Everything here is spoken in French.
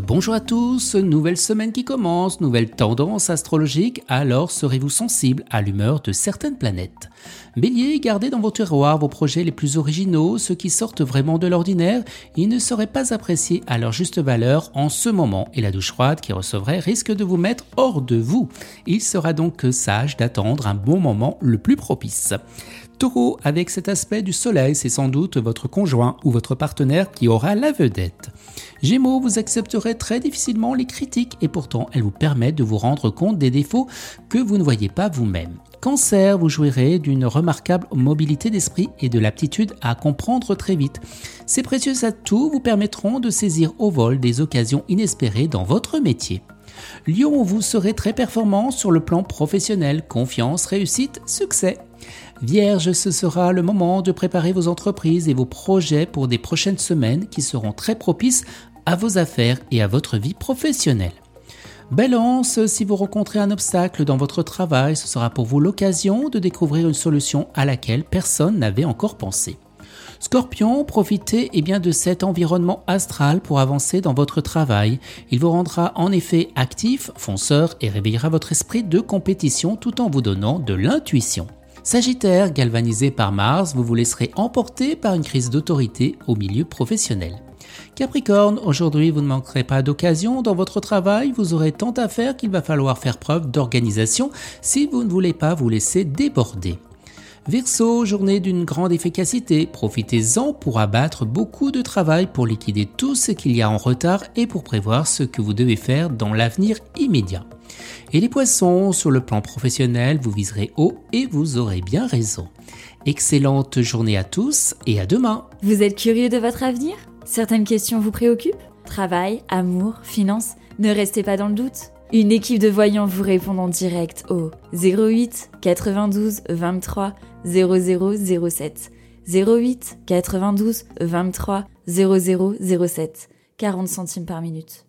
Bonjour à tous, nouvelle semaine qui commence, nouvelle tendance astrologique, alors serez-vous sensible à l'humeur de certaines planètes? Bélier, gardez dans vos tiroirs vos projets les plus originaux, ceux qui sortent vraiment de l'ordinaire, ils ne seraient pas appréciés à leur juste valeur en ce moment et la douche froide qui recevrait risque de vous mettre hors de vous. Il sera donc sage d'attendre un bon moment le plus propice. Taureau, avec cet aspect du soleil, c'est sans doute votre conjoint ou votre partenaire qui aura la vedette. Gémeaux, vous accepterez très difficilement les critiques et pourtant elles vous permettent de vous rendre compte des défauts que vous ne voyez pas vous-même. Cancer, vous jouirez d'une remarquable mobilité d'esprit et de l'aptitude à comprendre très vite. Ces précieux atouts vous permettront de saisir au vol des occasions inespérées dans votre métier. Lion, vous serez très performant sur le plan professionnel, confiance, réussite, succès. Vierge, ce sera le moment de préparer vos entreprises et vos projets pour des prochaines semaines qui seront très propices à vos affaires et à votre vie professionnelle. Balance, si vous rencontrez un obstacle dans votre travail, ce sera pour vous l'occasion de découvrir une solution à laquelle personne n'avait encore pensé. Scorpion, profitez eh bien, de cet environnement astral pour avancer dans votre travail. Il vous rendra en effet actif, fonceur et réveillera votre esprit de compétition tout en vous donnant de l'intuition. Sagittaire, galvanisé par Mars, vous vous laisserez emporter par une crise d'autorité au milieu professionnel. Capricorne, aujourd'hui vous ne manquerez pas d'occasion dans votre travail, vous aurez tant à faire qu'il va falloir faire preuve d'organisation si vous ne voulez pas vous laisser déborder. Verseau, journée d'une grande efficacité, profitez-en pour abattre beaucoup de travail pour liquider tout ce qu'il y a en retard et pour prévoir ce que vous devez faire dans l'avenir immédiat. Et les poissons, sur le plan professionnel, vous viserez haut et vous aurez bien raison. Excellente journée à tous et à demain. Vous êtes curieux de votre avenir? Certaines questions vous préoccupent? Travail, amour, finances Ne restez pas dans le doute. Une équipe de voyants vous répond en direct au 08 92 23 0007. 08 92 23 0007. 40 centimes par minute.